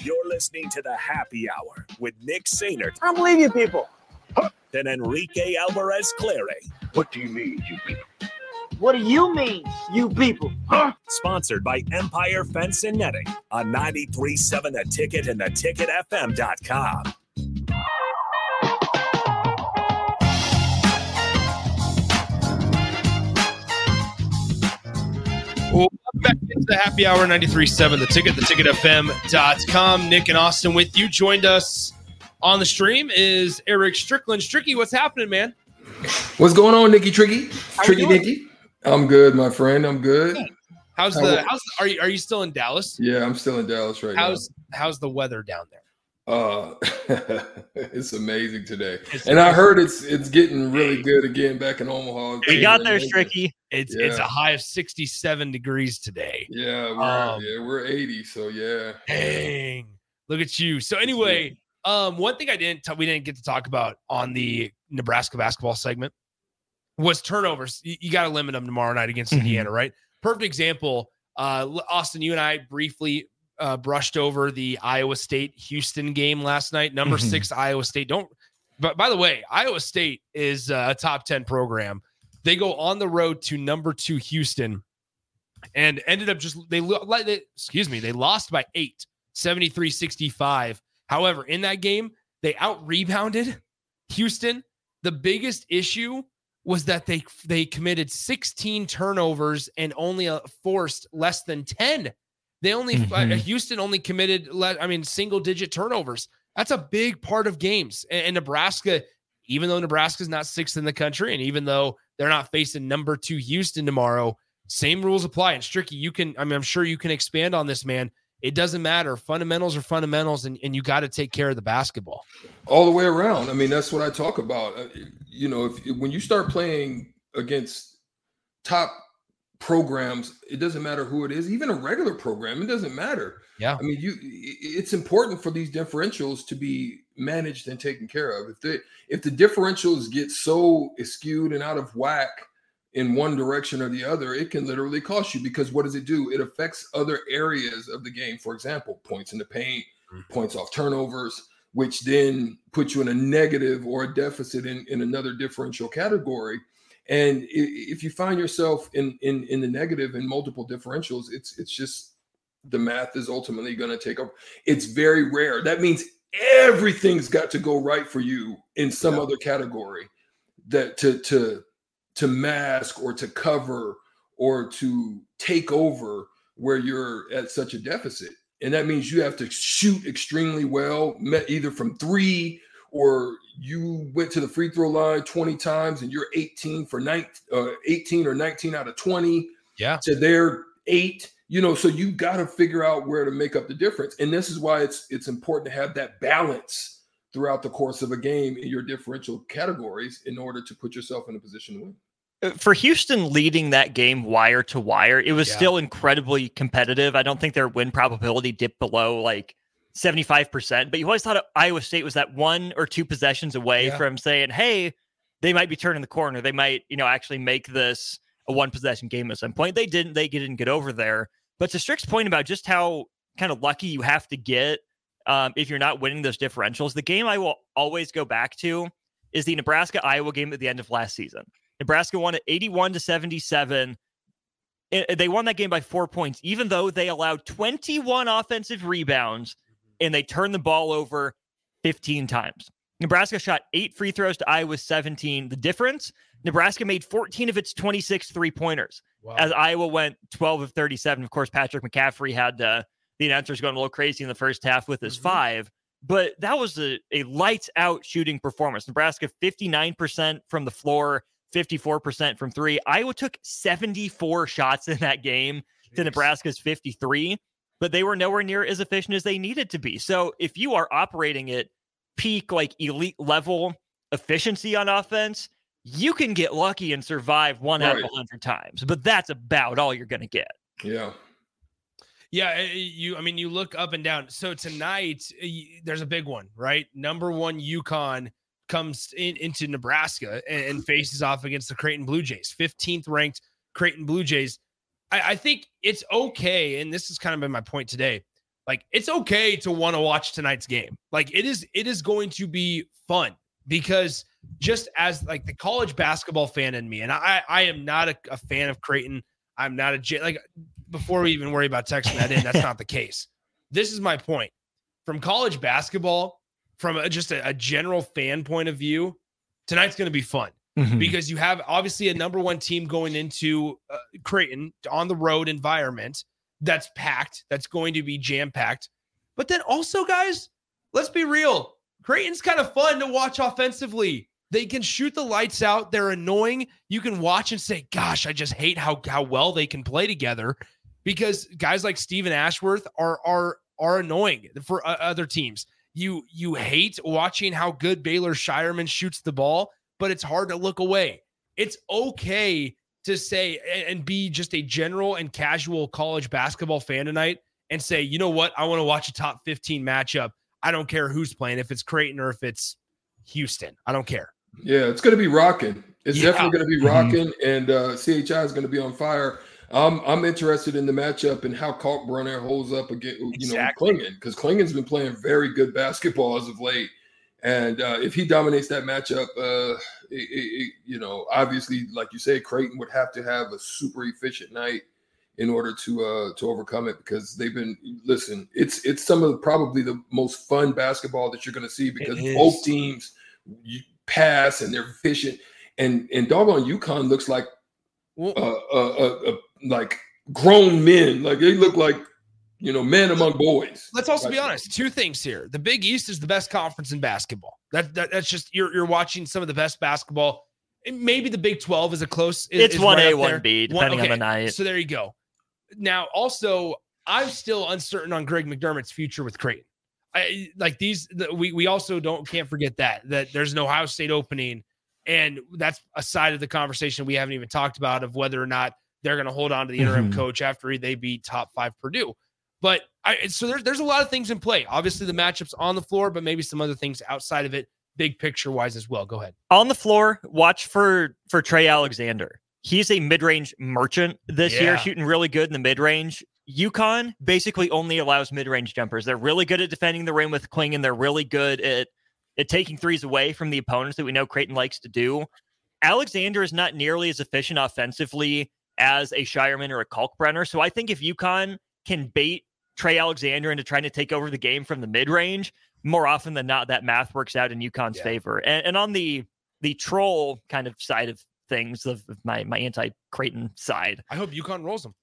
You're listening to the Happy Hour with Nick Sainert I don't believe you people. Then Enrique Alvarez Clary. What do you mean, you people? What do you mean, you people? Huh? Sponsored by Empire Fence and Netting on 93.7 The Ticket and theticketfm.com. back into the happy hour 93.7 the ticket the ticketfm.com nick and austin with you joined us on the stream is eric strickland stricky what's happening man What's going on, Nicky Tricky? How Tricky? Nicky? I'm good, my friend. I'm good. how's How- the how's are you are you still in dallas Yeah, I'm still in Dallas right how's how's the weather down there. Uh, it's amazing today, It's- and I heard it's it's getting really good again back in Omaha. We got there, Yeah. Stricky. It's it's a high of 67 degrees today. Yeah, we're Um, yeah we're 80, so yeah. dang. Look at you. So anyway um one thing i didn't t- we didn't get to talk about on the nebraska basketball segment was turnovers. You, you got to limit them tomorrow night against Mhm. indiana right? Perfect example uh austin you and i briefly uh brushed over the iowa state houston game last night number Mhm. six iowa state. Don't but by the way iowa state is uh, a top 10 program they go on the road to number two houston and ended up just they, like they excuse me they lost by eight 73 65 however in that game they out rebounded houston. The biggest issue was that they they committed 16 turnovers and only uh, forced less than 10 they only uh, Mhm. houston only committed i mean single digit turnovers. That's a big part of games. And, and nebraska even though nebraska's not sixth in the country and even though they're not facing number two houston tomorrow same rules apply. And Stricky, you can, I mean, I'm sure you can expand on this, man. It doesn't matter. Fundamentals are fundamentals, and, and you got to take care of the basketball. all the way around. I mean, that's what I talk about. Uh, You know, if when you start playing against top programs, it doesn't matter who it is, even a regular program, it doesn't matter. Yeah. I mean, you it's important for these differentials to be managed and taken care of. If the if the differentials get so skewed and out of whack in one direction or the other, it can literally cost you because what does it do? It affects other areas of the game. For example, points in the paint, mm. points off turnovers, which then puts you in a negative or a deficit in, in another differential category. And if you find yourself in in in the negative in multiple differentials, it's it's just the math is ultimately going to take over. It's very rare. That means everything's got to go right for you in some other category that to to to mask or to cover or to take over where you're at such a deficit. And that means you have to shoot extremely well, either from three or you went to the free throw line 20 times and you're 18 for nine, uh, 18 or 19 out of 20 Yeah. to their eight you know so you got to figure out where to make up the difference and this is why it's it's important to have that balance throughout the course of a game in your differential categories in order to put yourself in a position to win Uh, For Houston leading that game wire to wire, it was Yeah. still incredibly competitive. I don't think their win probability dipped below like 75%, but you always thought Iowa State was that one or two possessions away Yeah. from saying, hey, they might be turning the corner. They might, you know, actually make this a one possession game at some point. They didn't, they didn't get over there. But to Strick's point about just how kind of lucky you have to get um, if you're not winning those differentials, the game I will always go back to is the Nebraska Iowa game at the end of last season. Nebraska won at 81 to 77. They won that game by four points, even though they allowed 21 offensive rebounds and they turned the ball over 15 times. Nebraska shot eight free throws to Iowa's 17. The difference Nebraska made 14 of its 26 three pointers Wow. as Iowa went 12 of 37. Of course, Patrick McCaffrey had uh, the announcers going a little crazy in the first half with his Mhm. five, but that was a, a lights out shooting performance. Nebraska 59% from the floor, 54% from three. Iowa took 74 shots in that game to Nebraska's 53, but they were nowhere near as efficient as they needed to be. So if you are operating at peak, like elite level efficiency on offense, you can get lucky and survive one out of a hundred times, but that's about all you're going to get. Yeah. Yeah, eh, you. I mean, you look up and down. So tonight, eh, there's a big one, right? Number one, UConn comes in into Nebraska and, and faces off against the Creighton Blue Jays, 15th ranked Creighton Blue Jays. I, I think it's okay, and this has kind of been my point today. Like, it's okay to want to watch tonight's game. Like, it is. It is going to be fun because just as like the college basketball fan in me, and I, I am not a, a fan of Creighton. I'm not a like before we even worry about texting that in, that's not the case. This is my point. From college basketball, from a, just a, a general fan point of view, tonight's going to be fun because you have obviously a number one team going into uh, Creighton on the road environment that's packed, that's going to be jam packed. But then also, guys, let's be real. Creighton's kind of fun to watch offensively. They can shoot the lights out. They're annoying. You can watch and say, "Gosh, I just hate how how well they can play together." Because guys like Steven Ashworth are are are annoying for uh, other teams. You you hate watching how good Baylor Scheierman shoots the ball, but it's hard to look away. It's okay to say and- and be just a general and casual college basketball fan tonight and say, you know what, I want to watch a top 15 matchup. I don't care who's playing, if it's Creighton or if it's Houston. I don't care. Yeah, it's going to be rocking. It's Yeah. definitely going to be rocking, and uh, CHI is going to be on fire. Um, I'm interested in the matchup and how Kalkbrenner holds up against you Exactly. know Clingan because Clingan's been playing very good basketball as of late, and uh, if he dominates that matchup, uh, it, it, you know obviously like you say, Creighton would have to have a super efficient night in order to uh, to overcome it because they've been listen. It's it's some of the, probably the most fun basketball that you're going to see because both teams pass and they're efficient. And and doggone UConn looks like uh, uh, uh, uh, like grown men. Like they look like you know men among boys. let's also be honest. Two things here: the Big East is the best conference in basketball. That, that that's just you're you're watching some of the best basketball. And maybe the Big Twelve is a close. is- It's is one A, one. B, One- depending on the night. So there you go. Now, also, I'm still uncertain on Greg McDermott's future with Creighton. I like these. The, we we also don't can't forget that that there's an Ohio State opening, and that's a side of the conversation we haven't even talked about of whether or not they're going to hold on to the interim Mhm. coach after they beat top five Purdue. But I so there's there's a lot of things in play. Obviously, the matchups on the floor, but maybe some other things outside of it, big picture wise as well. Go ahead. on the floor, watch for for Trey Alexander. He's a mid-range merchant this year, shooting really good in the mid-range. UConn basically only allows mid-range jumpers. They're really good at defending the rim with Kling, and They're really good at at taking threes away from the opponents that we know Creighton likes to do. Alexander is not nearly as efficient offensively as a Scheierman or a Kalkbrenner. So I think if UConn can bait Trey Alexander into trying to take over the game from the mid-range, more often than not, that math works out in UConn's Yeah. favor. And, and on the the troll kind of side of things of of my my anti Creighton side. I hope UConn rolls them.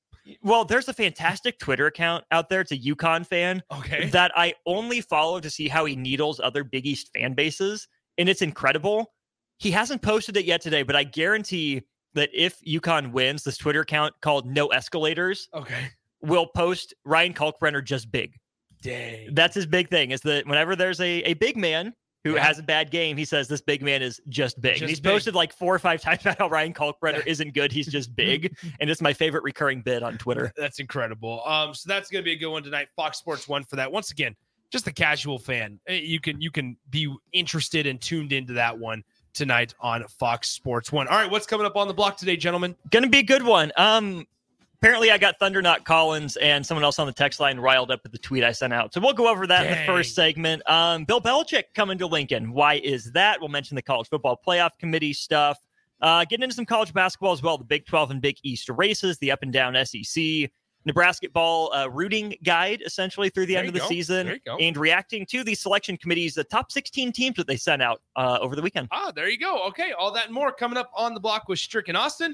Well, there's a fantastic Twitter account out there. It's a UConn fan Okay. that I only follow to see how he needles other Big East fan bases, and it's incredible. He hasn't posted it yet today, but I guarantee that if UConn wins, this Twitter account called No Escalators okay. Will post Ryan Kalkbrenner just big. Dang. That's his big thing is that whenever there's a, a big man who Yeah. has a bad game, he says this big man is just big. Just and he's big. posted like four or five times about how Ryan Kalkbrenner isn't good. He's just big. and it's my favorite recurring bit on Twitter. That's incredible. Um, so that's gonna be a good one tonight. Fox Sports One for that. Once again, just the casual fan, eh, you can you can be interested and tuned into that one tonight on Fox Sports One. All right, what's coming up on the block today, gentlemen? To be a good one. Um, apparently, I got Thunder Not Collins and someone else on the text line riled up with the tweet I sent out. So we'll go over that in the first segment. Um, Bill Belichick coming to Lincoln. Why is that? We'll mention the college football playoff committee stuff. Uh, getting into some college basketball as well. The Big 12 and Big East races, the up and down SEC. Nebraska ball uh, rooting guide essentially through the There end of the go. season There you go. and reacting to the selection committee's the top 16 teams that they sent out uh, over the weekend. Ah, there you go. Okay, all that and more coming up on the block with Strick and Austin.